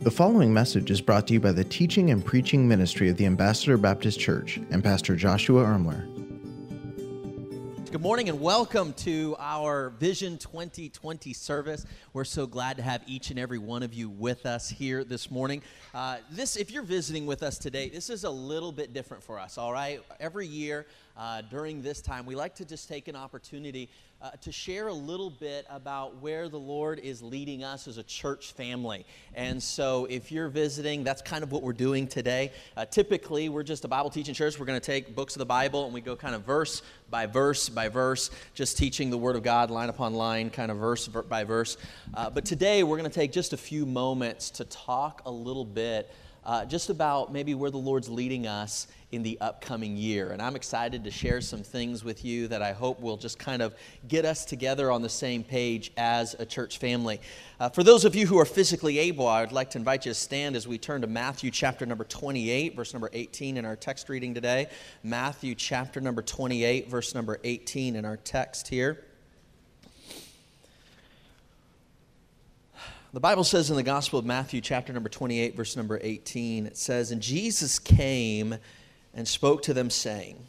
The following message is brought to you by the teaching and preaching ministry of the Ambassador Baptist Church and Pastor Joshua Ermler. Good morning and welcome to our Vision 2020 service. We're so glad to have each and every one of you with us here this morning. Uh, this, if you're visiting with us today, this is a little bit different for us. All right, every year uh, during this time, we like to just take an opportunity uh, to share a little bit about where the Lord is leading us as a church family. And so, if you're visiting, that's kind of what we're doing today. Uh, typically, we're just a Bible teaching church. We're going to take books of the Bible and we go kind of verse by verse by verse, just teaching the Word of God line upon line, kind of verse by verse. Uh, but today, we're going to take just a few moments to talk a little bit. Uh, just about maybe where the Lord's leading us in the upcoming year. And I'm excited to share some things with you that I hope will just kind of get us together on the same page as a church family. Uh, for those of you who are physically able, I would like to invite you to stand as we turn to Matthew chapter number 28, verse number 18 in our text reading today. Matthew chapter number 28, verse number 18 in our text here. The Bible says in the Gospel of Matthew, chapter number 28, verse number 18, it says, And Jesus came and spoke to them, saying,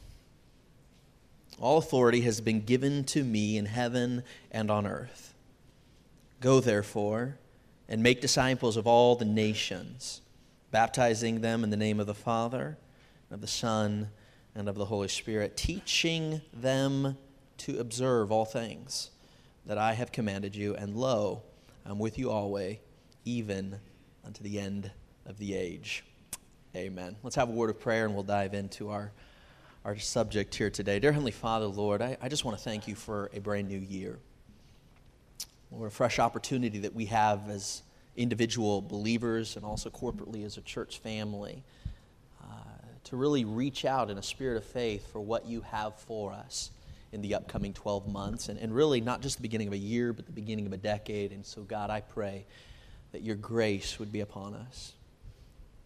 All authority has been given to me in heaven and on earth. Go, therefore, and make disciples of all the nations, baptizing them in the name of the Father, of the Son, and of the Holy Spirit, teaching them to observe all things that I have commanded you. And lo, I'm with you always, even unto the end of the age. Amen. Let's have a word of prayer and we'll dive into our, our subject here today. Dear Heavenly Father, Lord, I, I just want to thank you for a brand new year. Lord, a fresh opportunity that we have as individual believers and also corporately as a church family uh, to really reach out in a spirit of faith for what you have for us in the upcoming 12 months. And, and really, not just the beginning of a year, but the beginning of a decade. And so, God, I pray that your grace would be upon us.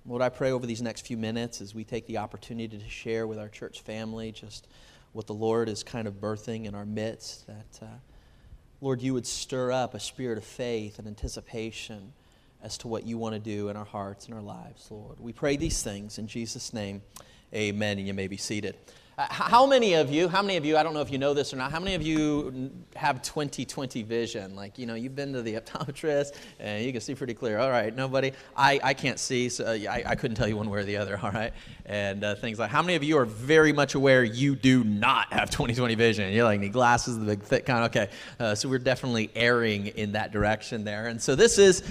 Lord, I pray over these next few minutes as we take the opportunity to share with our church family just what the Lord is kind of birthing in our midst, that, uh, Lord, you would stir up a spirit of faith and anticipation as to what you want to do in our hearts and our lives, Lord. We pray these things in Jesus' name. Amen. And you may be seated. Uh, how many of you, how many of you, I don't know if you know this or not, how many of you have 2020 vision? Like, you know, you've been to the optometrist and you can see pretty clear. All right, nobody? I, I can't see, so uh, I, I couldn't tell you one way or the other, all right? And uh, things like, how many of you are very much aware you do not have 2020 vision? You're like, need glasses, the big thick kind. Okay, uh, so we're definitely erring in that direction there. And so this is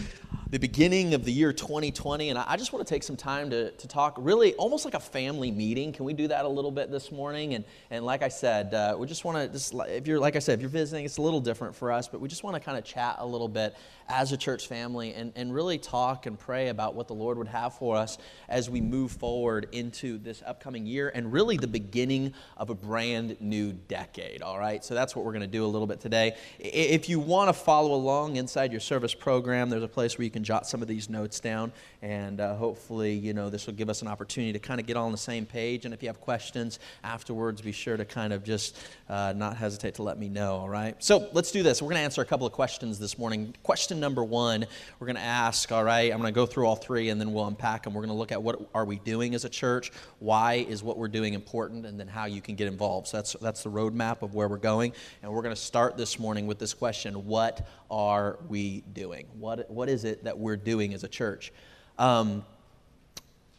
the beginning of the year 2020, and I just want to take some time to, to talk really almost like a family meeting. Can we do that a little bit this morning? And, and like I said, uh, we just want to, just, if you're, like I said, if you're visiting, it's a little different for us, but we just want to kind of chat a little bit as a church family and, and really talk and pray about what the Lord would have for us as we move forward into this upcoming year and really the beginning of a brand new decade. All right, so that's what we're going to do a little bit today. If you want to follow along inside your service program, there's a place where you can jot some of these notes down, and uh, hopefully, you know, this will give us an opportunity to kind of get all on the same page. And if you have questions afterwards, be sure to kind of just uh, not hesitate to let me know. All right, so let's do this. We're going to answer a couple of questions this morning. Question number one, we're going to ask, all right, I'm going to go through all three and then we'll unpack them. We're going to look at what are we doing as a church, why is what we're doing important, and then how you can get involved. So that's, that's the roadmap of where we're going. And we're going to start this morning with this question What are we doing? What, what is it that we're doing as a church? Um,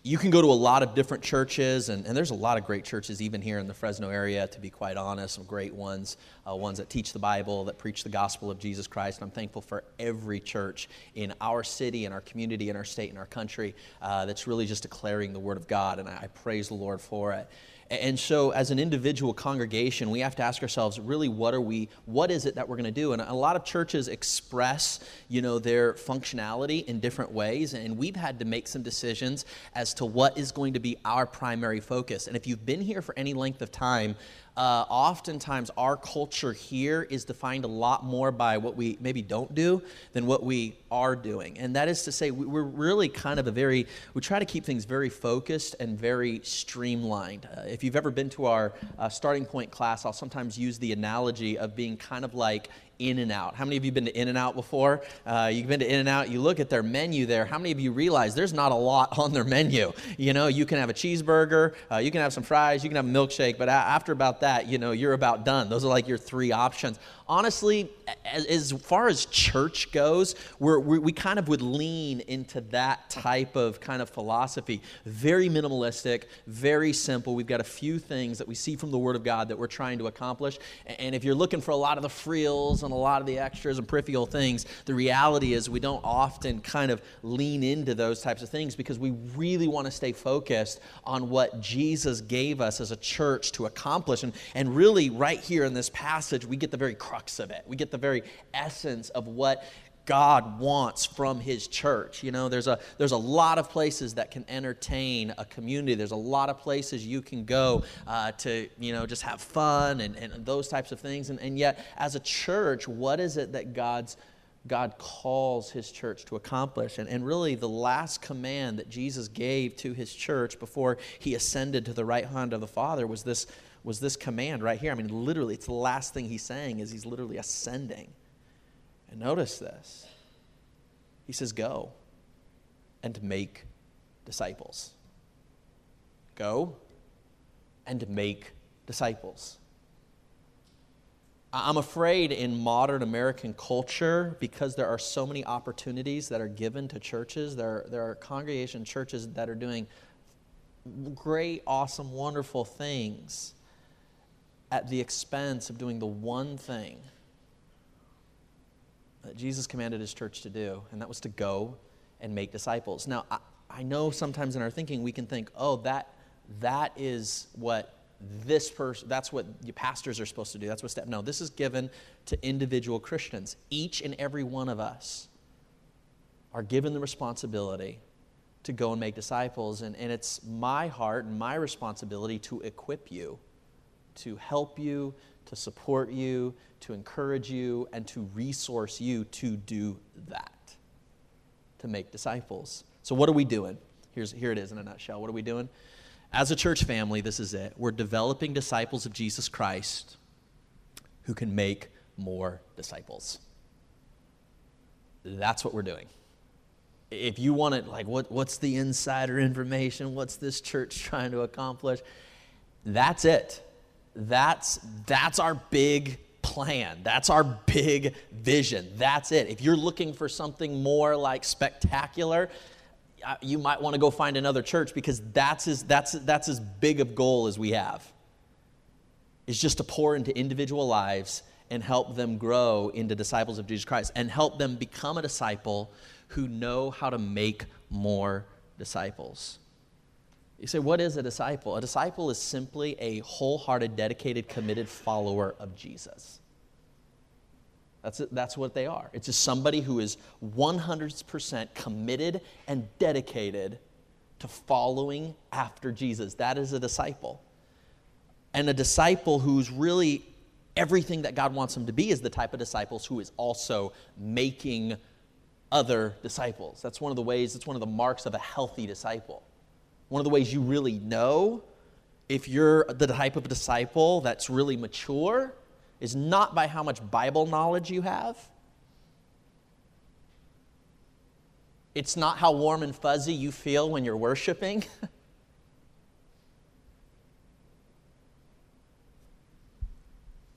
you can go to a lot of different churches, and, and, there's a lot of great churches even here in the Fresno area, to be quite honest, some great ones, uh, ones that teach the Bible, that preach the gospel of Jesus Christ. And I'm thankful for every church in our city, in our community, in our state, in our country uh, that's really just declaring the Word of God, and I, I praise the Lord for it. And so, as an individual congregation, we have to ask ourselves, really, what are we? What is it that we're going to do? And a lot of churches express, you know, their functionality in different ways, and we've had to make some decisions as to what is going to be our primary focus. And if you've been here for any length of time, uh, oftentimes our culture here is defined a lot more by what we maybe don't do than what we are doing. And that is to say, we're really kind of a very, we try to keep things very focused and very streamlined. Uh, if you've ever been to our uh, starting point class, I'll sometimes use the analogy of being kind of like In and Out. How many of you been to In and Out before? Uh, you've been to In and Out, you look at their menu there. How many of you realize there's not a lot on their menu? You know, you can have a cheeseburger, uh, you can have some fries, you can have a milkshake, but after about that, you know, you're about done. Those are like your three options honestly, as, as, far as church goes, we we kind of would lean into that type of kind of philosophy. Very minimalistic, very simple. We've got a few things that we see from the Word of God that we're trying to accomplish. And if you're looking for a lot of the frills and a lot of the extras and peripheral things, the reality is we don't often kind of lean into those types of things because we really want to stay focused on what Jesus gave us as a church to accomplish. And, and really, right here in this passage, we get the very crux of it. We get the very essence of what God wants from his church. You know, there's a there's a lot of places that can entertain a community. There's a lot of places you can go uh, to, you know, just have fun and, and those types of things. And, and yet, as a church, what is it that God's God calls his church to accomplish. And, and really, the last command that Jesus gave to his church before he ascended to the right hand of the Father was this was this command right here. I mean, literally, it's the last thing he's saying is he's literally ascending. And notice this. He says, Go and make disciples. Go and make disciples. I'm afraid in modern American culture, because there are so many opportunities that are given to churches, there, there are congregation churches that are doing great, awesome, wonderful things at the expense of doing the one thing that Jesus commanded his church to do, and that was to go and make disciples. Now, I, I know sometimes in our thinking we can think, oh, that, that is what this person, that's what pastors are supposed to do. That's what step. No, this is given to individual Christians. Each and every one of us are given the responsibility to go and make disciples. And, and it's my heart and my responsibility to equip you to help you, to support you, to encourage you, and to resource you to do that, to make disciples. So, what are we doing? Here's, here it is in a nutshell. What are we doing? As a church family, this is it. We're developing disciples of Jesus Christ who can make more disciples. That's what we're doing. If you want it, like, what, what's the insider information? What's this church trying to accomplish? That's it that's that's our big plan. That's our big vision. That's it. If you're looking for something more like spectacular, uh, you might want to go find another church because that's as, that's, that's as big of goal as we have. Is just to pour into individual lives and help them grow into disciples of Jesus Christ and help them become a disciple who know how to make more disciples. You say, what is a disciple? A disciple is simply a wholehearted, dedicated, committed follower of Jesus. That's, it, that's what they are. It's just somebody who is 100% committed and dedicated to following after Jesus. That is a disciple. And a disciple who's really everything that God wants them to be is the type of disciples who is also making other disciples. That's one of the ways, that's one of the marks of a healthy disciple. One of the ways you really know if you're the type of disciple that's really mature is not by how much Bible knowledge you have. It's not how warm and fuzzy you feel when you're worshiping.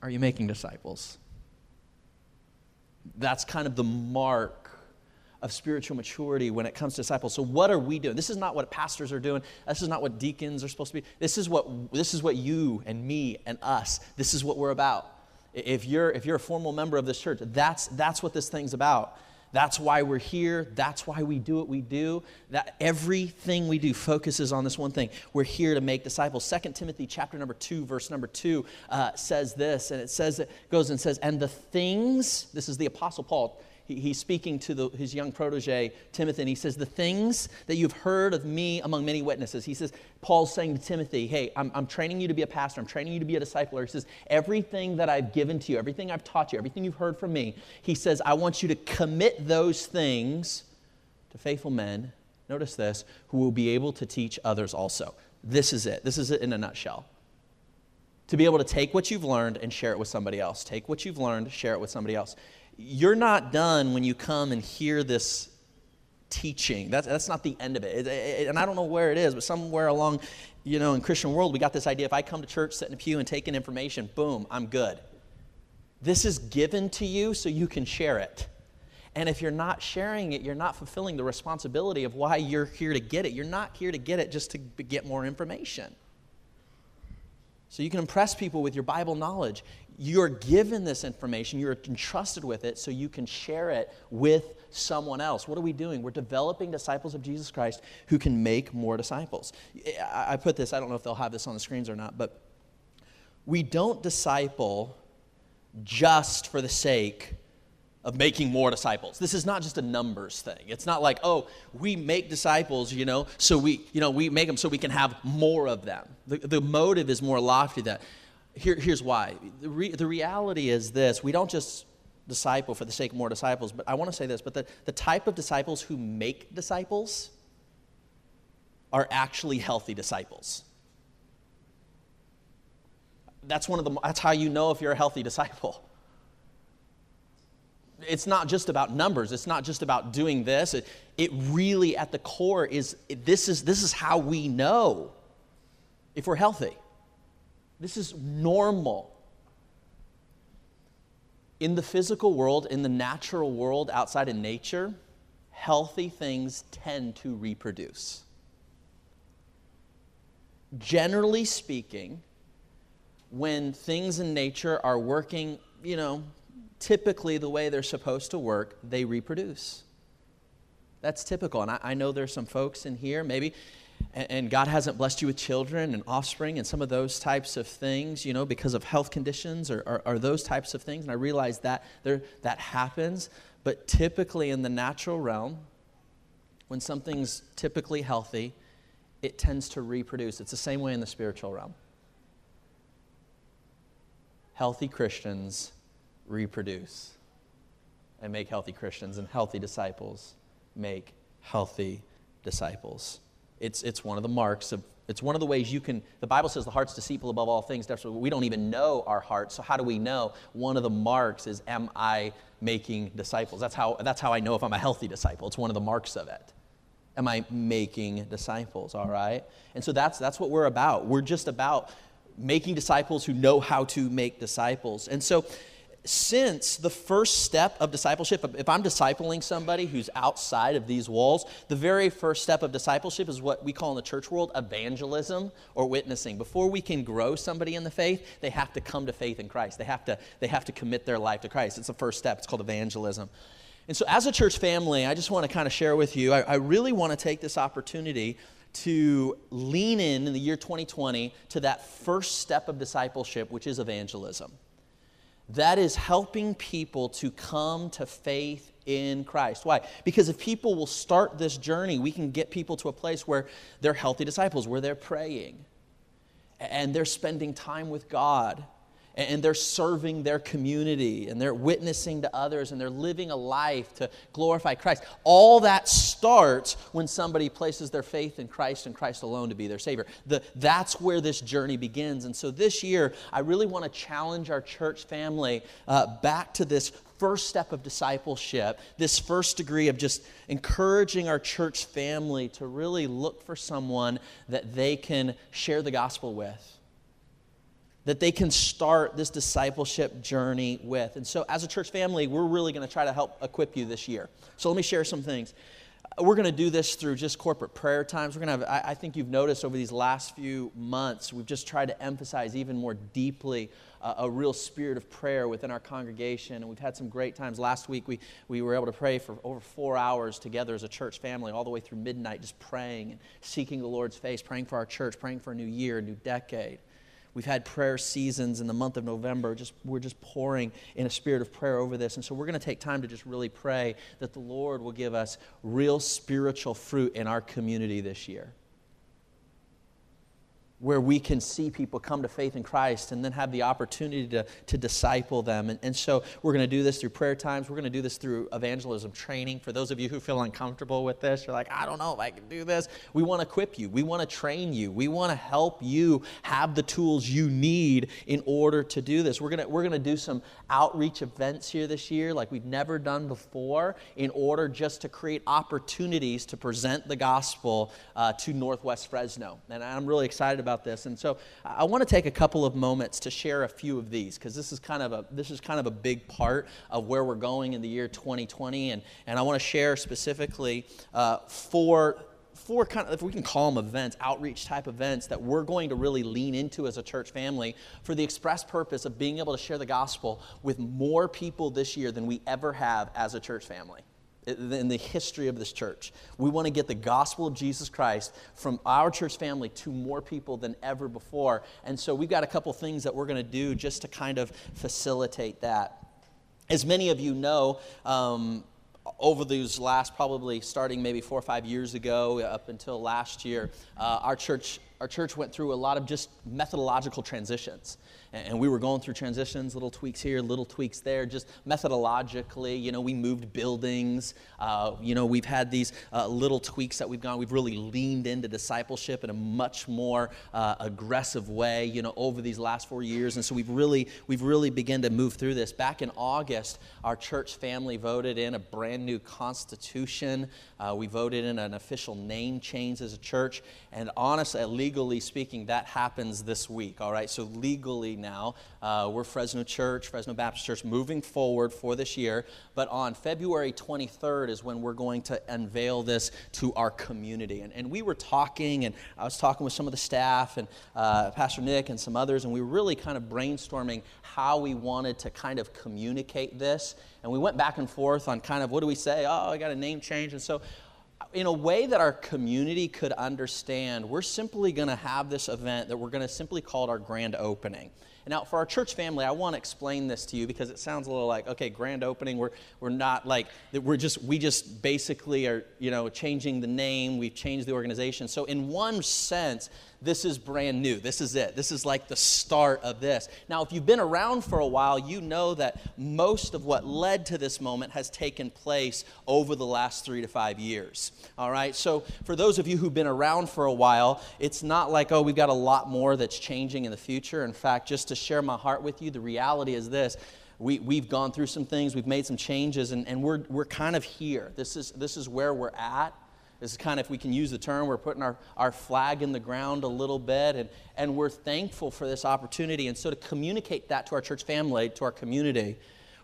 Are you making disciples? That's kind of the mark of spiritual maturity when it comes to disciples. So what are we doing? This is not what pastors are doing. This is not what deacons are supposed to be. This is what this is what you and me and us. This is what we're about. If you're if you're a formal member of this church, that's that's what this thing's about. That's why we're here. That's why we do what we do. That everything we do focuses on this one thing. We're here to make disciples. Second Timothy chapter number 2 verse number 2 uh, says this and it says it goes and says and the things this is the apostle Paul he's speaking to the, his young protege, Timothy, and he says, The things that you've heard of me among many witnesses. He says, Paul's saying to Timothy, Hey, I'm, I'm training you to be a pastor. I'm training you to be a discipler. He says, Everything that I've given to you, everything I've taught you, everything you've heard from me, he says, I want you to commit those things to faithful men, notice this, who will be able to teach others also. This is it. This is it in a nutshell. to be able to take what you've learned and share it with somebody else. Take what you've learned, share it with somebody else. You're not done when you come and hear this teaching. That's, that's not the end of it. It, it. And I don't know where it is, but somewhere along, you know, in Christian world, we got this idea if I come to church, sit in a pew, and take in information, boom, I'm good. This is given to you so you can share it. And if you're not sharing it, you're not fulfilling the responsibility of why you're here to get it. You're not here to get it just to get more information. So you can impress people with your Bible knowledge. You're given this information, you're entrusted with it, so you can share it with someone else. What are we doing? We're developing disciples of Jesus Christ who can make more disciples. I put this, I don't know if they'll have this on the screens or not, but we don't disciple just for the sake of making more disciples. This is not just a numbers thing. It's not like, oh, we make disciples, you know, so we, you know, we make them so we can have more of them. The, the motive is more lofty that here, here's why. The, re, the reality is this we don't just disciple for the sake of more disciples, but I want to say this, but the, the type of disciples who make disciples are actually healthy disciples. That's one of the that's how you know if you're a healthy disciple it's not just about numbers it's not just about doing this it, it really at the core is this is this is how we know if we're healthy this is normal in the physical world in the natural world outside of nature healthy things tend to reproduce generally speaking when things in nature are working you know typically the way they're supposed to work, they reproduce. That's typical. And I, I know there's some folks in here, maybe, and, God hasn't blessed you with children and offspring and some of those types of things, you know, because of health conditions or, or, or those types of things. And I realize that there, that happens. But typically in the natural realm, when something's typically healthy, it tends to reproduce. It's the same way in the spiritual realm. Healthy Christians reproduce and make healthy Christians, and healthy disciples make healthy disciples. It's, it's one of the marks of, it's one of the ways you can, the Bible says the heart's deceitful above all things. We don't even know our hearts, so how do we know? One of the marks is, am I making disciples? That's how, that's how I know if I'm a healthy disciple. It's one of the marks of it. Am I making disciples, all right? And so that's, that's what we're about. We're just about making disciples who know how to make disciples. And so, since the first step of discipleship, if I'm discipling somebody who's outside of these walls, the very first step of discipleship is what we call in the church world evangelism or witnessing. Before we can grow somebody in the faith, they have to come to faith in Christ. They have to, they have to commit their life to Christ. It's the first step. It's called evangelism. And so, as a church family, I just want to kind of share with you, I, I really want to take this opportunity to lean in in the year 2020 to that first step of discipleship, which is evangelism. That is helping people to come to faith in Christ. Why? Because if people will start this journey, we can get people to a place where they're healthy disciples, where they're praying and they're spending time with God and they're serving their community and they're witnessing to others and they're living a life to glorify Christ. All that starts when somebody places their faith in Christ and Christ alone to be their Savior. The, that's where this journey begins. And so this year, I really want to challenge our church family uh, back to this first step of discipleship, this first degree of just encouraging our church family to really look for someone that they can share the gospel with that they can start this discipleship journey with. And so, as a church family, we're really going to try to help equip you this year. So, let me share some things. We're going to do this through just corporate prayer times. We're going to have, I, think you've noticed over these last few months, we've just tried to emphasize even more deeply uh, a real spirit of prayer within our congregation. And we've had some great times. Last week, we, we were able to pray for over four hours together as a church family, all the way through midnight, just praying and seeking the Lord's face, praying for our church, praying for a new year, a new decade. We've had prayer seasons in the month of November. Just we're just pouring in a spirit of prayer over this. And so we're going to take time to just really pray that the Lord will give us real spiritual fruit in our community this year. Where we can see people come to faith in Christ and then have the opportunity to, to disciple them. And, and so we're going to do this through prayer times. We're going to do this through evangelism training. For those of you who feel uncomfortable with this, you're like, I don't know if I can do this. We want to equip you, we want to train you, we want to help you have the tools you need in order to do this. We're going to, we're going to do some outreach events here this year like we've never done before in order just to create opportunities to present the gospel uh, to Northwest Fresno. And I'm really excited about this. And so I want to take a couple of moments to share a few of these because this is kind of a this is kind of a big part of where we're going in the year 2020. And, and I want to share specifically uh, four four kind of, if we can call them events, outreach type events that we're going to really lean into as a church family for the express purpose of being able to share the gospel with more people this year than we ever have as a church family in the history of this church. We want to get the gospel of Jesus Christ from our church family to more people than ever before. And so we've got a couple things that we're going to do just to kind of facilitate that. As many of you know, um, over these last probably starting maybe four or five years ago up until last year, uh, our church our church went through a lot of just methodological transitions. And we were going through transitions, little tweaks here, little tweaks there, just methodologically. You know, we moved buildings. Uh, you know, we've had these uh, little tweaks that we've gone. We've really leaned into discipleship in a much more uh, aggressive way, you know, over these last four years. And so we've really, we've really begun to move through this. Back in August, our church family voted in a brand new constitution. Uh, we voted in an official name change as a church. And honestly, legally speaking, that happens this week, all right? So, legally now, uh, we're Fresno Church, Fresno Baptist Church, moving forward for this year. But on February 23rd is when we're going to unveil this to our community. And, and we were talking, and I was talking with some of the staff and uh, Pastor Nick and some others, and we were really kind of brainstorming how we wanted to kind of communicate this. And we went back and forth on kind of what do we say? Oh, I got a name change. And so in a way that our community could understand, we're simply going to have this event that we're going to simply call it our grand opening. Now, for our church family, I want to explain this to you because it sounds a little like, okay, grand opening. We're, we're not like, we're just, we just basically are, you know, changing the name. We've changed the organization. So, in one sense, this is brand new. This is it. This is like the start of this. Now, if you've been around for a while, you know that most of what led to this moment has taken place over the last three to five years. All right? So, for those of you who've been around for a while, it's not like, oh, we've got a lot more that's changing in the future. In fact, just to share my heart with you, the reality is this we, we've gone through some things, we've made some changes, and, and we're, we're kind of here. This is, this is where we're at. This is kind of, if we can use the term, we're putting our, our flag in the ground a little bit, and, and we're thankful for this opportunity. And so, to communicate that to our church family, to our community,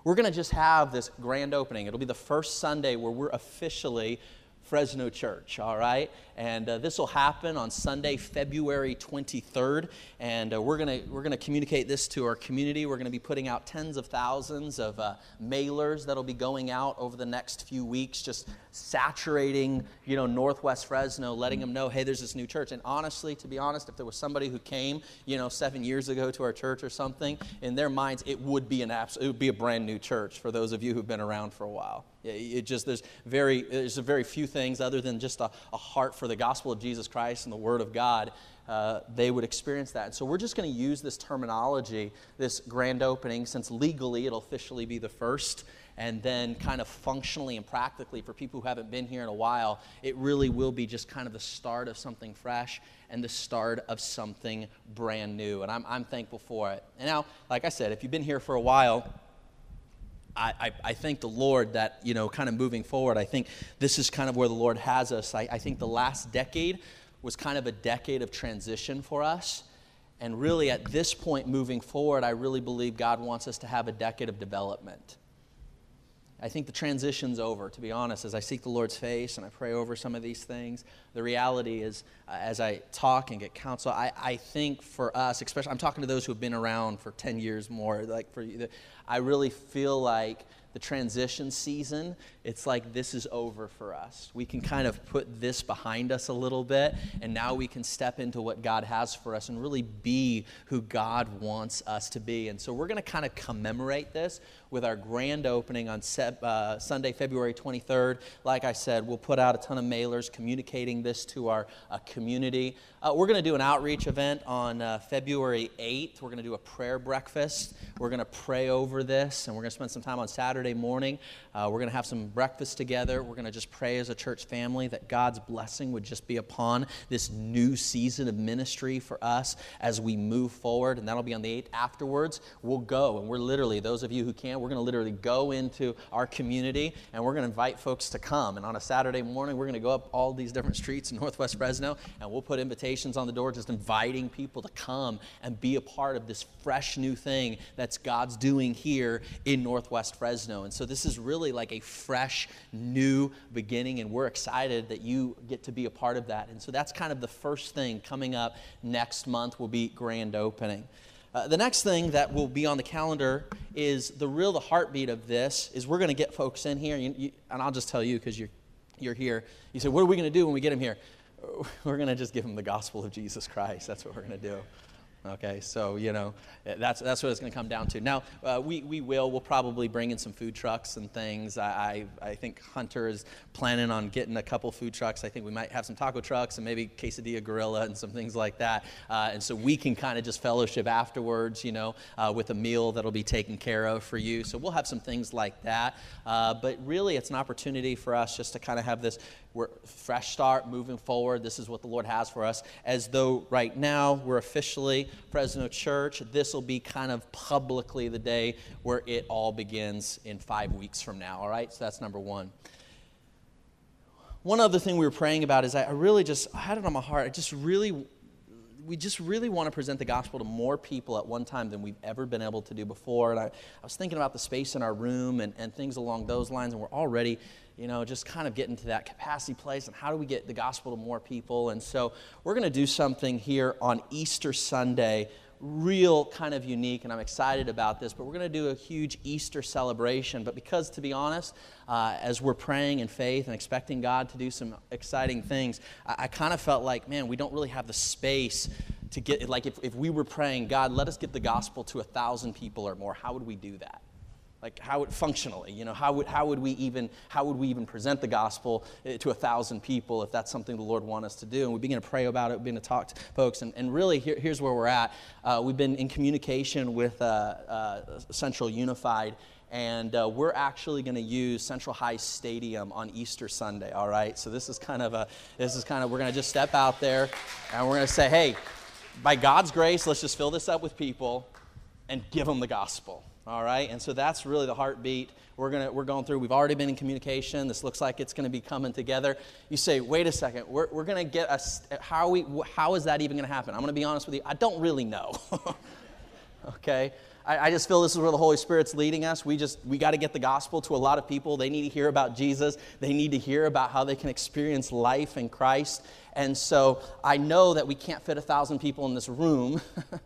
we're going to just have this grand opening. It'll be the first Sunday where we're officially Fresno Church, all right? And uh, this will happen on Sunday, February 23rd. And uh, we're gonna we're gonna communicate this to our community. We're going to be putting out tens of thousands of uh, mailers that'll be going out over the next few weeks, just saturating, you know, Northwest Fresno, letting them know, hey, there's this new church. And honestly, to be honest, if there was somebody who came, you know, seven years ago to our church or something, in their minds, it would be an abs- it would be a brand new church for those of you who've been around for a while. It just there's very there's a very few things other than just a, a heart for the gospel of Jesus Christ and the Word of God. Uh, they would experience that. And so we're just going to use this terminology, this grand opening, since legally it'll officially be the first, and then kind of functionally and practically for people who haven't been here in a while, it really will be just kind of the start of something fresh and the start of something brand new. And I'm, I'm thankful for it. And now, like I said, if you've been here for a while, I, I, thank the Lord that, you know, kind of moving forward, I think this is kind of where the Lord has us. I, I think the last decade was kind of a decade of transition for us. And really, at this point moving forward, I really believe God wants us to have a decade of development. I think the transition's over, to be honest, as I seek the Lord's face and I pray over some of these things. The reality is, uh, as I talk and get counsel, I, I think for us, especially, I'm talking to those who have been around for 10 years more, like for you, I really feel like the transition season, it's like this is over for us. We can kind of put this behind us a little bit, and now we can step into what God has for us and really be who God wants us to be. And so we're going to kind of commemorate this with our grand opening on uh, Sunday, February 23rd. Like I said, we'll put out a ton of mailers communicating this to our uh, community. Uh, we're going to do an outreach event on uh, February 8th. We're going to do a prayer breakfast. We're going to pray over this, and we're going to spend some time on Saturday morning. Uh, we're going to have some breakfast together. We're going to just pray as a church family that God's blessing would just be upon this new season of ministry for us as we move forward. And that'll be on the 8th. Afterwards, we'll go, and we're literally, those of you who can, we're going to literally go into our community and we're going to invite folks to come. And on a Saturday morning, we're going to go up all these different streets in Northwest Fresno and we'll put invitations on the door just inviting people to come and be a part of this fresh new thing that's God's doing here in Northwest Fresno. And so this is really like a fresh new beginning and we're excited that you get to be a part of that. And so that's kind of the first thing coming up next month will be grand opening. Uh, the next thing that will be on the calendar is the real, the heartbeat of this is we're going to get folks in here, you, you, and I'll just tell you because you're, you're here. You say, what are we going to do when we get them here? We're going to just give them the gospel of Jesus Christ. That's what we're going to do. Okay, so you know that's that's what it's going to come down to. Now uh, we we will we'll probably bring in some food trucks and things. I, I, I think Hunter is planning on getting a couple food trucks. I think we might have some taco trucks and maybe Quesadilla Gorilla and some things like that. Uh, and so we can kind of just fellowship afterwards, you know, uh, with a meal that'll be taken care of for you. So we'll have some things like that. Uh, but really, it's an opportunity for us just to kind of have this we're fresh start moving forward. This is what the Lord has for us. As though right now we're officially Fresno Church, this will be kind of publicly the day where it all begins in five weeks from now. All right, so that's number one. One other thing we were praying about is I really just I had it on my heart. I just really we just really want to present the gospel to more people at one time than we've ever been able to do before. And I, I was thinking about the space in our room and, and things along those lines, and we're already you know, just kind of getting to that capacity place and how do we get the gospel to more people. And so we're going to do something here on Easter Sunday, real kind of unique, and I'm excited about this. But we're going to do a huge Easter celebration. But because, to be honest, uh, as we're praying in faith and expecting God to do some exciting things, I, I kind of felt like, man, we don't really have the space to get, like, if, if we were praying, God, let us get the gospel to a thousand people or more, how would we do that? Like how would functionally you know how would, how would we even how would we even present the gospel eh, to a thousand people if that's something the lord wants us to do? And we begin to pray about it we begin to talk to folks. And, and really here, here's where we're at. Uh, we've been in communication with uh, uh, Central Unified and uh, we're actually going to use Central High stadium on easter sunday all right? So this is kind of a this is kind of we're going to just step out there and we're going to say hey by god's grace let's just fill this up with people and give them the gospel all right, and so that's really the heartbeat. We're gonna we're going through. We've already been in communication. This looks like it's going to be coming together. You say, wait a second. We're, we're going to get a how we how is that even going to happen? I'm going to be honest with you. I don't really know. okay. I, I just feel this is where the Holy Spirit's leading us. We just we got to get the gospel to a lot of people. They need to hear about Jesus. They need to hear about how they can experience life in Christ. And so I know that we can't fit a thousand people in this room. so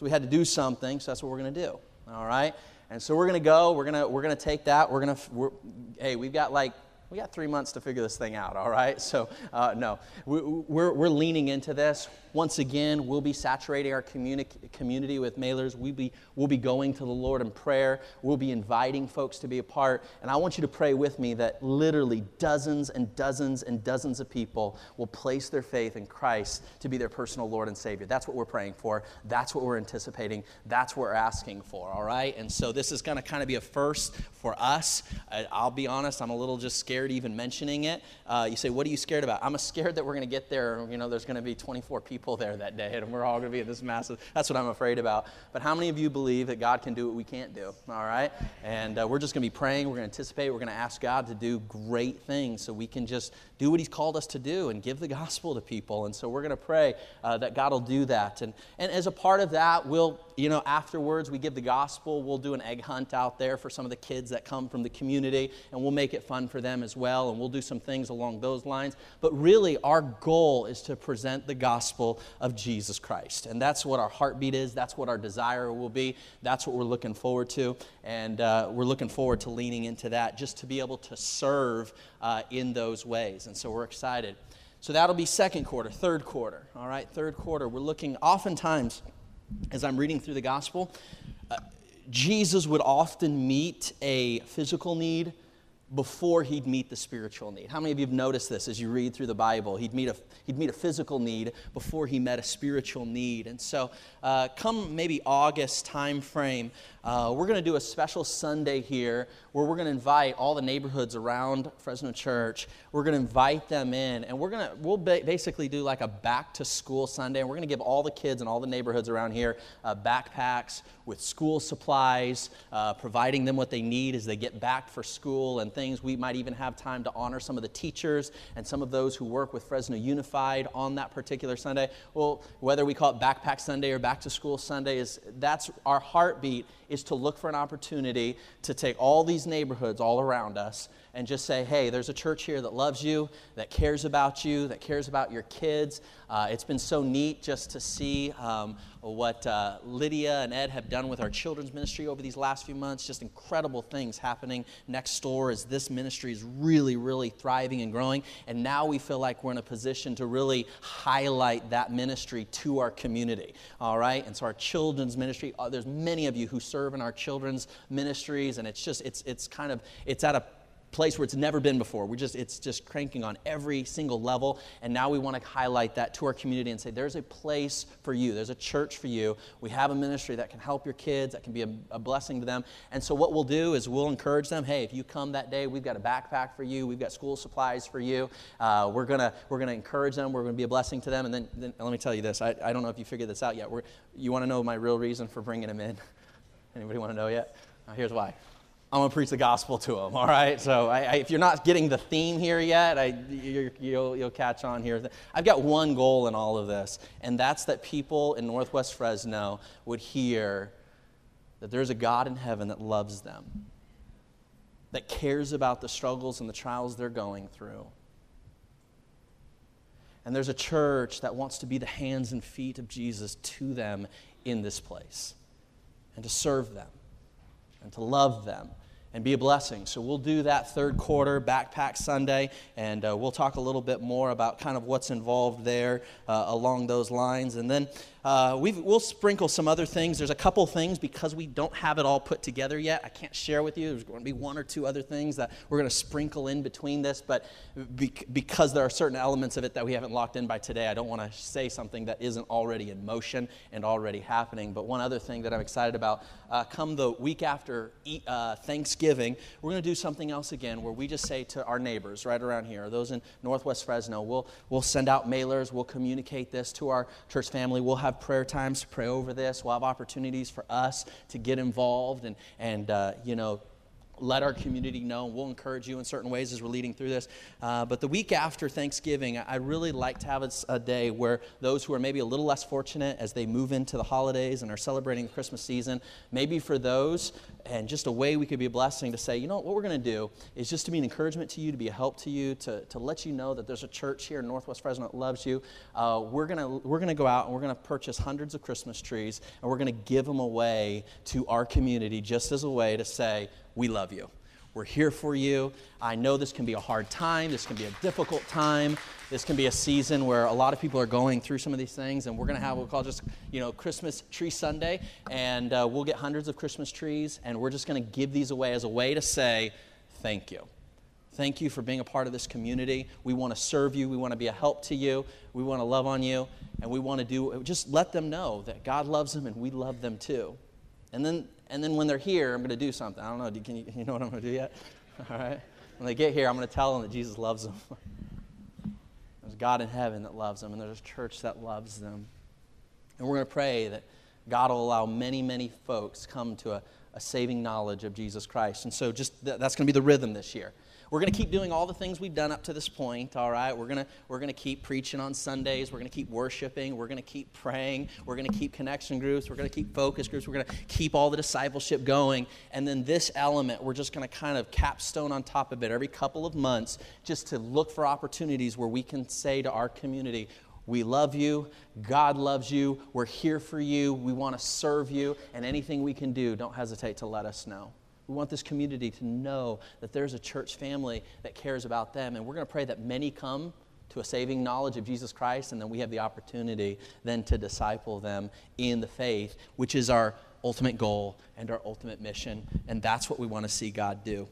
we had to do something. So that's what we're going to do all right? And so we're going to go. We're going to we're going to take that. We're going to hey, we've got like we got three months to figure this thing out, all right? So, uh, no, we, we're, we're leaning into this. Once again, we'll be saturating our communi- community with mailers. We'll be, we'll be going to the Lord in prayer. We'll be inviting folks to be a part. And I want you to pray with me that literally dozens and dozens and dozens of people will place their faith in Christ to be their personal Lord and Savior. That's what we're praying for. That's what we're anticipating. That's what we're asking for, all right? And so this is going to kind of be a first for us. I'll be honest, I'm a little just scared even mentioning it. Uh, you say, What are you scared about? I'm scared that we're going to get there. You know, there's going to be 24 people people there that day, and we're all going to be in this massive. That's what I'm afraid about. But how many of you believe that God can do what we can't do? All right? And uh, we're just going to be praying. We're going to anticipate. We're going to ask God to do great things so we can just do what He's called us to do and give the gospel to people. And so we're going to pray uh, that God will do that. And, and as a part of that, we'll, you know, afterwards we give the gospel. We'll do an egg hunt out there for some of the kids that come from the community, and we'll make it fun for them as well, and we'll do some things along those lines. But really, our goal is to present the gospel of Jesus Christ. And that's what our heartbeat is, that's what our desire will be, that's what we're looking forward to. And uh, we're looking forward to leaning into that just to be able to serve uh, in those ways. And so we're excited. So that'll be second quarter, third quarter. All right, third quarter. We're looking oftentimes, as I'm reading through the gospel, uh, Jesus would often meet a physical need before he'd meet the spiritual need. How many of you have noticed this as you read through the Bible? He'd meet a, he'd meet a physical need before he met a spiritual need. And so, uh, come maybe August time frame, uh, we're going to do a special Sunday here where we're going to invite all the neighborhoods around Fresno Church. We're going to invite them in, and we're going to we'll ba- basically do like a back to school Sunday, and we're going to give all the kids in all the neighborhoods around here uh, backpacks with school supplies, uh, providing them what they need as they get back for school and things. We might even have time to honor some of the teachers and some of those who work with Fresno Unified on that particular Sunday. Well, whether we call it Backpack Sunday or Back to School Sunday is that's our heartbeat is to look for an opportunity to take all these neighborhoods all around us and just say, hey, there's a church here that loves you, that cares about you, that cares about your kids. Uh, it's been so neat just to see um, what uh, Lydia and Ed have done with our children's ministry over these last few months. Just incredible things happening next door as this ministry is really, really thriving and growing. And now we feel like we're in a position to really highlight that ministry to our community. All right? And so our children's ministry, uh, there's many of you who serve in our children's ministries, and it's just, it's, it's kind of, it's at a place where it's never been before. We're just, it's just cranking on every single level. And now we want to highlight that to our community and say, there's a place for you. There's a church for you. We have a ministry that can help your kids, that can be a, a blessing to them. And so what we'll do is we'll encourage them, hey, if you come that day, we've got a backpack for you. We've got school supplies for you. Uh, we're going to we're gonna encourage them. We're going to be a blessing to them. And then, then let me tell you this. I, I don't know if you figured this out yet. We're, you want to know my real reason for bringing them in? Anybody want to know yet? Uh, here's why. I'm going to preach the gospel to them, all right? So I, I, if you're not getting the theme here yet, I, you will you'll catch on here. I've got one goal in all of this, and that's that people in Northwest Fresno would hear that there's a God in heaven that loves them, that cares about the struggles and the trials they're going through. And there's a church that wants to be the hands and feet of Jesus to them in this place and to serve them and to love them and be a blessing. So we'll do that third quarter backpack Sunday, and uh, we'll talk a little bit more about kind of what's involved there uh, along those lines. And then uh, we will sprinkle some other things. There's a couple things because we don't have it all put together yet. I can't share with you. There's going to be one or two other things that we're going to sprinkle in between this, but be- because there are certain elements of it that we haven't locked in by today, I don't want to say something that isn't already in motion and already happening. But one other thing that I'm excited about uh, come the week after uh, Thanksgiving, we're going to do something else again where we just say to our neighbors right around here, those in Northwest Fresno, we'll, we'll send out mailers, we'll communicate this to our church family, we'll have prayer times to pray over this. We'll have opportunities for us to get involved and, and uh, you know, let our community know. We'll encourage you in certain ways as we're leading through this. Uh, but the week after Thanksgiving, I really like to have a, day where those who are maybe a little less fortunate as they move into the holidays and are celebrating the Christmas season, maybe for those, and just a way we could be a blessing to say, you know, what we're going to do is just to be an encouragement to you, to be a help to you, to, to let you know that there's a church here in Northwest Fresno that loves you. Uh, we're going we're going to go out and we're going to purchase hundreds of Christmas trees and we're going to give them away to our community just as a way to say, we love you. We're here for you. I know this can be a hard time. This can be a difficult time. This can be a season where a lot of people are going through some of these things, and we're going to have what we call just, you know, Christmas Tree Sunday, and uh, we'll get hundreds of Christmas trees, and we're just going to give these away as a way to say thank you. Thank you for being a part of this community. We want to serve you. We want to be a help to you. We want to love on you, and we want to do just let them know that God loves them and we love them too. And then and then when they're here, I'm going to do something. I don't know. Can you, you know what I'm going to do yet? All right. When they get here, I'm going to tell them that Jesus loves them. there's God in heaven that loves them, and there's a church that loves them. And we're going to pray that God will allow many, many folks come to a, a saving knowledge of Jesus Christ. And so, just th- that's going to be the rhythm this year. We're going to keep doing all the things we've done up to this point, all right? We're going to we're going to keep preaching on Sundays. We're going to keep worshiping. We're going to keep praying. We're going to keep connection groups. We're going to keep focus groups. We're going to keep all the discipleship going. And then this element, we're just going to kind of capstone on top of it every couple of months just to look for opportunities where we can say to our community, we love you. God loves you. We're here for you. We want to serve you. And anything we can do, don't hesitate to let us know. We want this community to know that there's a church family that cares about them. And we're going to pray that many come to a saving knowledge of Jesus Christ, and then we have the opportunity then to disciple them in the faith, which is our ultimate goal and our ultimate mission. And that's what we want to see God do.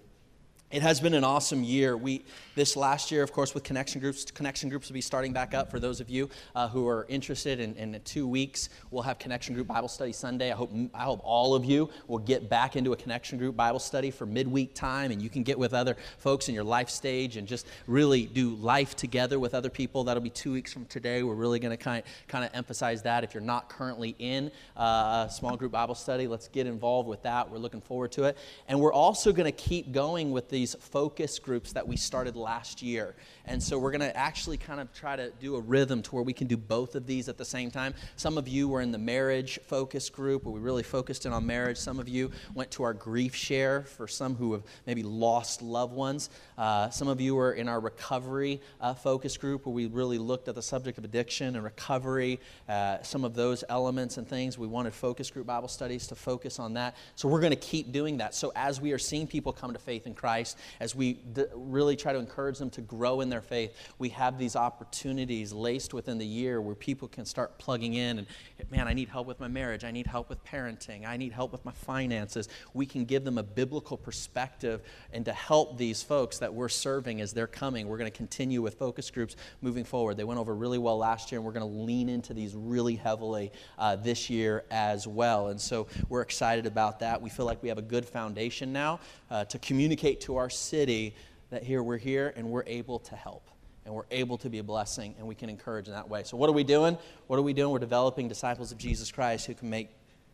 It has been an awesome year. We this last year, of course, with connection groups. Connection groups will be starting back up for those of you uh, who are interested. In, in two weeks, we'll have connection group Bible study Sunday. I hope I hope all of you will get back into a connection group Bible study for midweek time, and you can get with other folks in your life stage and just really do life together with other people. That'll be two weeks from today. We're really going to kind kind of emphasize that. If you're not currently in uh, a small group Bible study, let's get involved with that. We're looking forward to it, and we're also going to keep going with the these focus groups that we started last year. And so we're going to actually kind of try to do a rhythm to where we can do both of these at the same time. Some of you were in the marriage focus group where we really focused in on marriage. Some of you went to our GriefShare for some who have maybe lost loved ones. Uh, some of you were in our recovery uh, focus group where we really looked at the subject of addiction and recovery, uh, some of those elements and things. We wanted focus group Bible studies to focus on that. So we're going to keep doing that. So as we are seeing people come to faith in Christ, as we d- really try to encourage them to grow in their faith, we have these opportunities laced within the year where people can start plugging in and, man, I need help with my marriage. I need help with parenting. I need help with my finances. We can give them a biblical perspective and to help these folks that we're serving as they're coming. We're going to continue with focus groups moving forward. They went over really well last year, and we're going to lean into these really heavily uh, this year as well. And so we're excited about that. We feel like we have a good foundation now uh, to communicate to our city that here we're here and we're able to help and we're able to be a blessing and we can encourage in that way. So, what are we doing? What are we doing? We're developing disciples of Jesus Christ who can make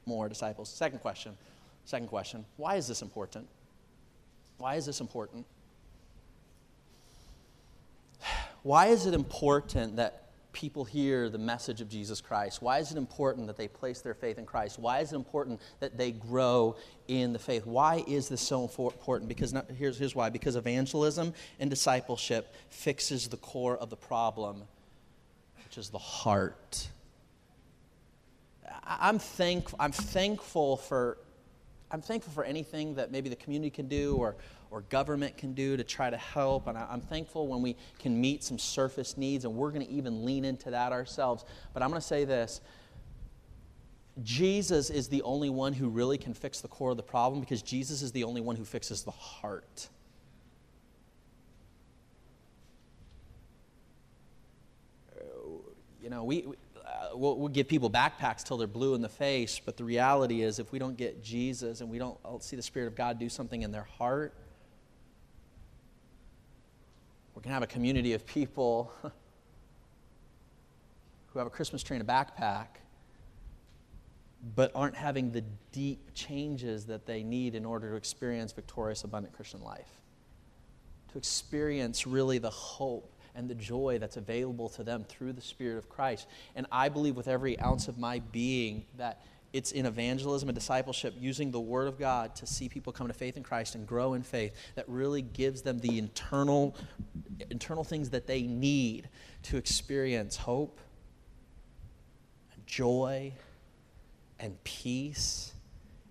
more disciples. Second question. Second question. Why is this important? Why is this important? Why is it important that people hear the message of Jesus Christ? Why is it important that they place their faith in Christ? Why is it important that they grow in the faith? Why is this so important? Because not, here's, here's why because evangelism and discipleship fixes the core of the problem, which is the heart. I'm, thank, I'm thankful for I'm thankful for anything that maybe the community can do or, or government can do to try to help. And I, am thankful when we can meet some surface needs, and we're going to even lean into that ourselves. But I'm going to say this Jesus is the only one who really can fix the core of the problem because Jesus is the only one who fixes the heart. You know, we, uh, we'll, we'll, give people backpacks till they're blue in the face, but the reality is, if we don't get Jesus and we don't uh, see the Spirit of God do something in their heart, to have a community of people who have a Christmas tree and a backpack, but aren't having the deep changes that they need in order to experience victorious, abundant Christian life. To experience really the hope and the joy that's available to them through the Spirit of Christ. And I believe with every ounce of my being that it's in evangelism and discipleship using the Word of God to see people come to faith in Christ and grow in faith that really gives them the internal, internal things that they need to experience hope, and joy, and peace.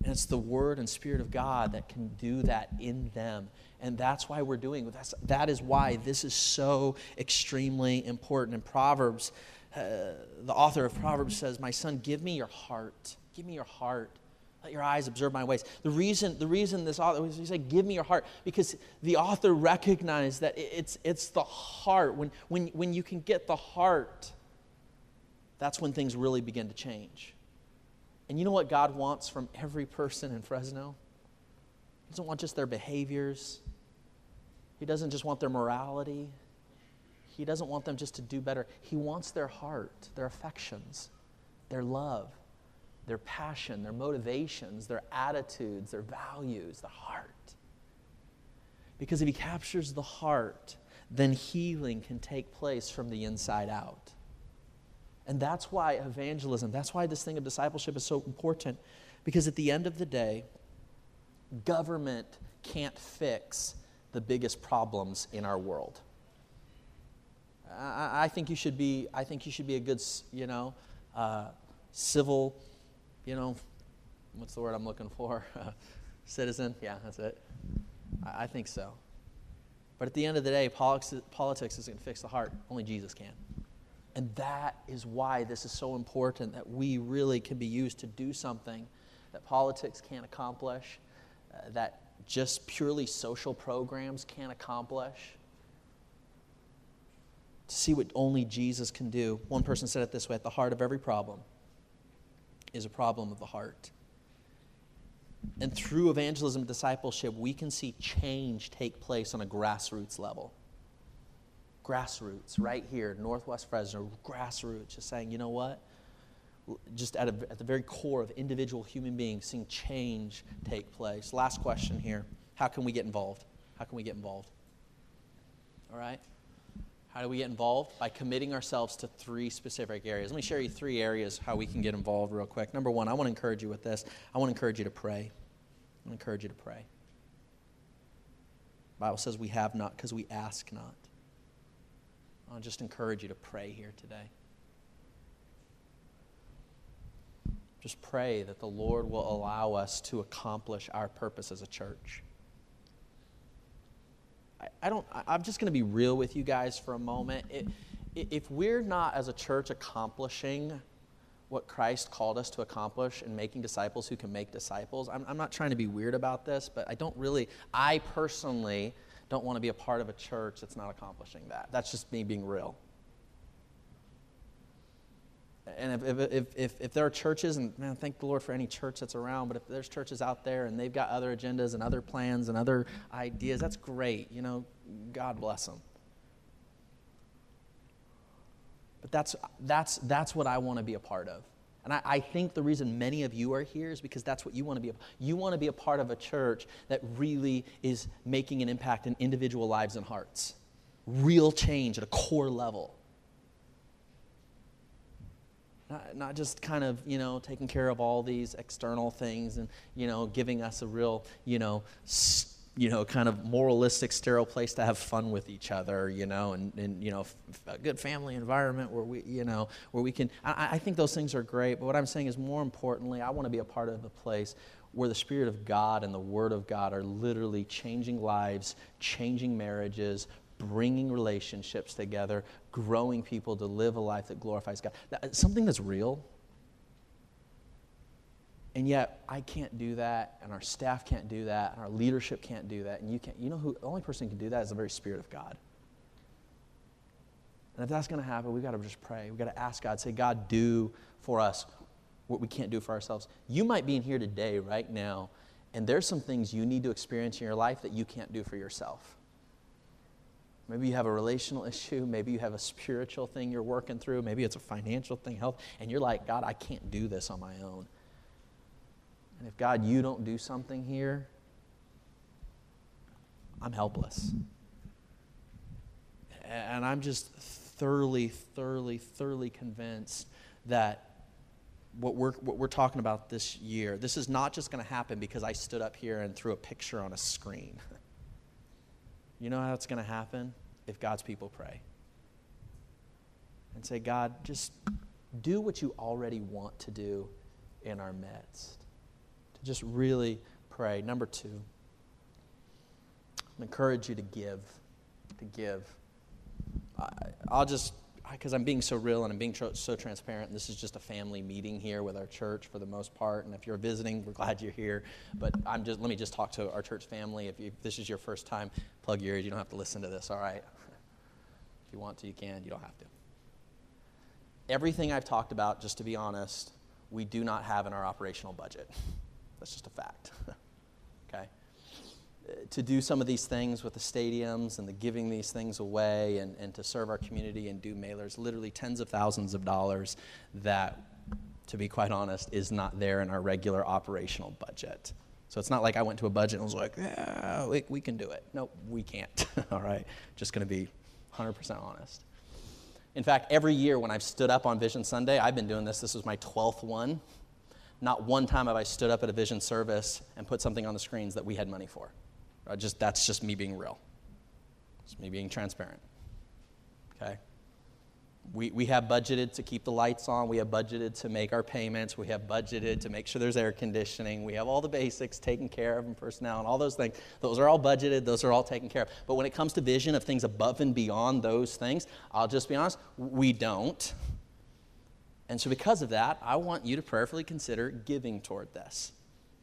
And it's the Word and Spirit of God that can do that in them and that's why we're doing it. that is why this is so extremely important. In Proverbs, uh, the author of Proverbs says, My son, give me your heart. Give me your heart. Let your eyes observe my ways. The reason, the reason this author, he said, give me your heart, because the author recognized that it's, it's the heart. When, when, when you can get the heart, that's when things really begin to change. And you know what God wants from every person in Fresno? He doesn't want just their behaviors. He doesn't just want their morality. He doesn't want them just to do better. He wants their heart, their affections, their love, their passion, their motivations, their attitudes, their values, the heart. Because if he captures the heart, then healing can take place from the inside out. And that's why evangelism, that's why this thing of discipleship is so important. Because at the end of the day, government can't fix the biggest problems in our world. I, I think you should be. I think you should be a good, you know, uh, civil, you know, what's the word I'm looking for? citizen. Yeah, that's it. I, I, think so. But at the end of the day, politics, isn't going to fix the heart. Only Jesus can. And that is why this is so important that we really can be used to do something that politics can't accomplish, uh, that just purely social programs can't accomplish. To see what only Jesus can do. One person said it this way at the heart of every problem is a problem of the heart. And through evangelism discipleship, we can see change take place on a grassroots level. Grassroots, right here, Northwest Fresno, grassroots, just saying, you know what? Just at, a, at the very core of individual human beings, seeing change take place. Last question here How can we get involved? How can we get involved? All right? How do we get involved? By committing ourselves to three specific areas. Let me share you three areas how we can get involved real quick. Number one, I want to encourage you with this. I want to encourage you to pray. I want to encourage you to pray. The Bible says we have not because we ask not. I'll just encourage you to pray here today. Just pray that the Lord will allow us to accomplish our purpose as a church. I don't, I'm just going to be real with you guys for a moment. It, if we're not, as a church, accomplishing what Christ called us to accomplish and making disciples who can make disciples, I'm, I'm not trying to be weird about this, but I don't really, I personally don't want to be a part of a church that's not accomplishing that. That's just me being real and if, if, if, if, there are churches, and man, thank the Lord for any church that's around, but if there's churches out there and they've got other agendas and other plans and other ideas, that's great. You know, God bless them. But that's, that's, that's what I want to be a part of. And I, I, think the reason many of you are here is because that's what you want to be. A, you want to be a part of a church that really is making an impact in individual lives and hearts. Real change at a core level. Not, not just kind of, you know, taking care of all these external things and, you know, giving us a real, you know, st- you know, kind of moralistic, sterile place to have fun with each other, you know, and, and you know, f- a good family environment where we, you know, where we can. I, I think those things are great, but what I'm saying is more importantly, I want to be a part of a place where the Spirit of God and the Word of God are literally changing lives, changing marriages, bringing relationships together, growing people to live a life that glorifies God. That, uh, something that's real. And yet, I can't do that, and our staff can't do that, and our leadership can't do that, and you can't. You know who? The only person who can do that is the very Spirit of God. And if that's going to happen, we've got to just pray. We've got to ask God, say, God, do for us what we can't do for ourselves. You might be in here today, right now, and there's some things you need to experience in your life that you can't do for yourself. Maybe you have a relational issue. Maybe you have a spiritual thing you're working through. Maybe it's a financial thing, health. And you're like, God, I can't do this on my own. And if, God, you don't do something here, I'm helpless. And I'm just thoroughly, thoroughly, thoroughly convinced that what we're, what we're talking about this year, this is not just going to happen because I stood up here and threw a picture on a screen. You know how it's going to happen? If God's people pray. And say, God, just do what you already want to do in our midst. To just really pray. Number two, I encourage you to give. To give. I, I'll just because I'm being so real and I'm being tr- so transparent. This is just a family meeting here with our church for the most part. And if you're visiting, we're glad you're here. But I'm just let me just talk to our church family. If, you, if this is your first time, plug your ears. You don't have to listen to this. All right. If you want to, you can. You don't have to. Everything I've talked about, just to be honest, we do not have in our operational budget. That's just a fact. okay to do some of these things with the stadiums and the giving these things away and, and to serve our community and do mailers, literally tens of thousands of dollars that, to be quite honest, is not there in our regular operational budget. So it's not like I went to a budget and was like, yeah, we, we can do it. No, we can't. All right. Just going to be 100% honest. In fact, every year when I've stood up on Vision Sunday, I've been doing this. This was my 12th one. Not one time have I stood up at a Vision service and put something on the screens that we had money for. Just, that's just me being real. It's me being transparent. Okay? We, we have budgeted to keep the lights on. We have budgeted to make our payments. We have budgeted to make sure there's air conditioning. We have all the basics taken care of and personnel and all those things. Those are all budgeted. Those are all taken care of. But when it comes to vision of things above and beyond those things, I'll just be honest, we don't. And so, because of that, I want you to prayerfully consider giving toward this.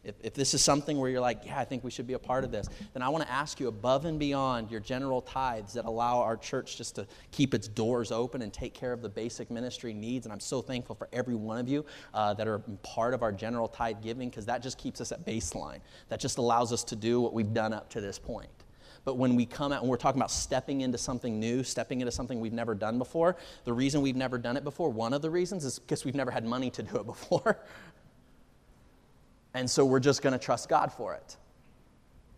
If, if this is something where you're like, yeah, I think we should be a part of this, then I want to ask you above and beyond your general tithes that allow our church just to keep its doors open and take care of the basic ministry needs. And I'm so thankful for every one of you uh, that are part of our general tithe giving because that just keeps us at baseline. That just allows us to do what we've done up to this point. But when we come out and we're talking about stepping into something new, stepping into something we've never done before, the reason we've never done it before, one of the reasons is because we've never had money to do it before. And so we're just going to trust God for it.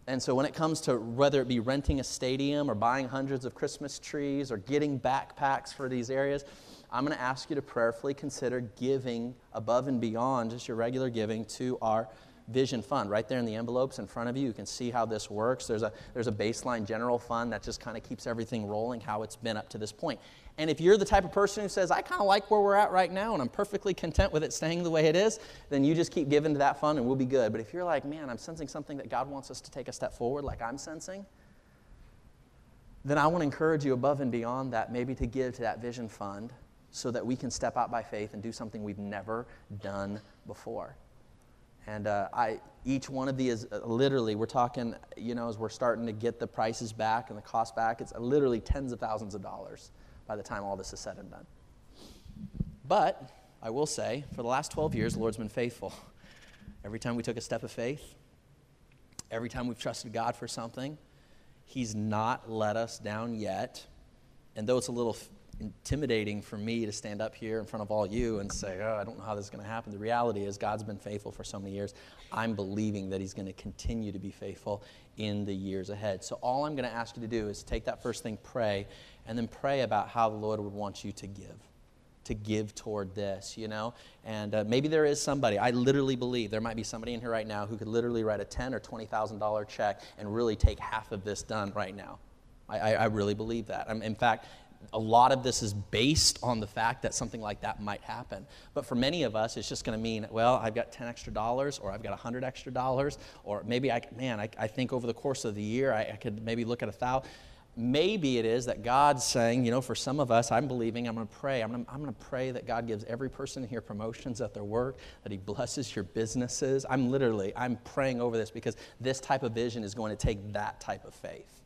And so when it comes to whether it be renting a stadium or buying hundreds of Christmas trees or getting backpacks for these areas, I'm going to ask you to prayerfully consider giving above and beyond just your regular giving to our vision fund right there in the envelopes in front of you you can see how this works there's a there's a baseline general fund that just kind of keeps everything rolling how it's been up to this point and if you're the type of person who says, I kind of like where we're at right now and I'm perfectly content with it staying the way it is, then you just keep giving to that fund and we'll be good. But if you're like, man, I'm sensing something that God wants us to take a step forward, like I'm sensing, then I want to encourage you above and beyond that, maybe to give to that vision fund so that we can step out by faith and do something we've never done before. And uh, I, each one of these, uh, literally, we're talking, you know, as we're starting to get the prices back and the cost back, it's literally tens of thousands of dollars by the time all this is said and done. But I will say, for the last 12 years, the Lord's been faithful. Every time we took a step of faith, every time we've trusted God for something, He's not let us down yet. And though it's a little intimidating for me to stand up here in front of all you and say, oh, I don't know how this is going to happen. The reality is, God's been faithful for so many years. I'm believing that He's going to continue to be faithful in the years ahead. So, all I'm going to ask you to do is take that first thing, pray, and then pray about how the Lord would want you to give to give toward this, you know? And uh, maybe there is somebody, I literally believe there might be somebody in here right now who could literally write a ten or $20,000 check and really take half of this done right now. I, I, I really believe that. I'm, in fact, a lot of this is based on the fact that something like that might happen. But for many of us, it's just going to mean, well, I've got 10 extra dollars, or I've got 100 extra dollars, or maybe I, man, I, I think over the course of the year, I, I could maybe look at a thousand. Maybe it is that God's saying, you know, for some of us, I'm believing, I'm going to pray. I'm going to, I'm going to pray that God gives every person here promotions at their work, that He blesses your businesses. I'm literally, I'm praying over this because this type of vision is going to take that type of faith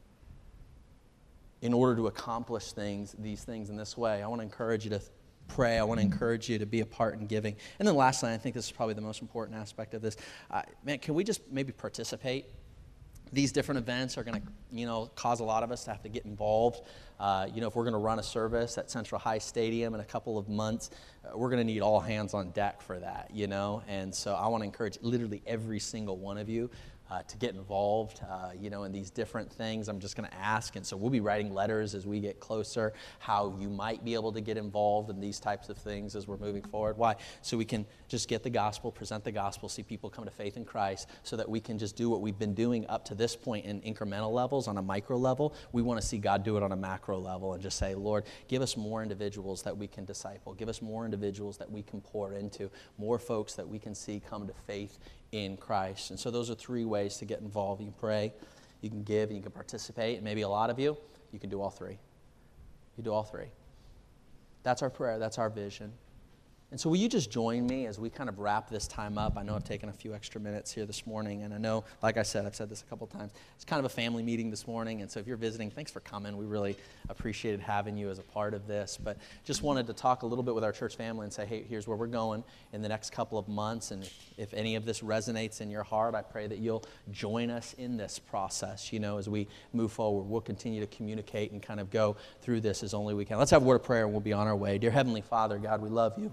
in order to accomplish things, these things in this way. I want to encourage you to pray. I want to encourage you to be a part in giving. And then lastly, I think this is probably the most important aspect of this. Uh, man, can we just maybe participate? These different events are going to, you know, cause a lot of us to have to get involved. Uh, you know, if we're going to run a service at Central High Stadium in a couple of months, uh, we're going to need all hands on deck for that, you know. And so I want to encourage literally every single one of you uh, to get involved, uh, you know, in these different things. I'm just going to ask, and so we'll be writing letters as we get closer, how you might be able to get involved in these types of things as we're moving forward. Why? So we can just get the gospel, present the gospel, see people come to faith in Christ, so that we can just do what we've been doing up to this point in incremental levels, on a micro level. We want to see God do it on a macro level and just say, Lord, give us more individuals that we can disciple, give us more individuals that we can pour into, more folks that we can see come to faith in Christ. And so those are three ways to get involved. You can pray, you can give, and you can participate. And maybe a lot of you, you can do all three. You do all three. That's our prayer, that's our vision. And so, will you just join me as we kind of wrap this time up? I know I've taken a few extra minutes here this morning, and I know, like I said, I've said this a couple times. It's kind of a family meeting this morning, and so if you're visiting, thanks for coming. We really appreciated having you as a part of this. But just wanted to talk a little bit with our church family and say, hey, here's where we're going in the next couple of months. And if any of this resonates in your heart, I pray that you'll join us in this process. You know, as we move forward, we'll continue to communicate and kind of go through this as only we can. Let's have a word of prayer, and we'll be on our way. Dear Heavenly Father, God, we love you.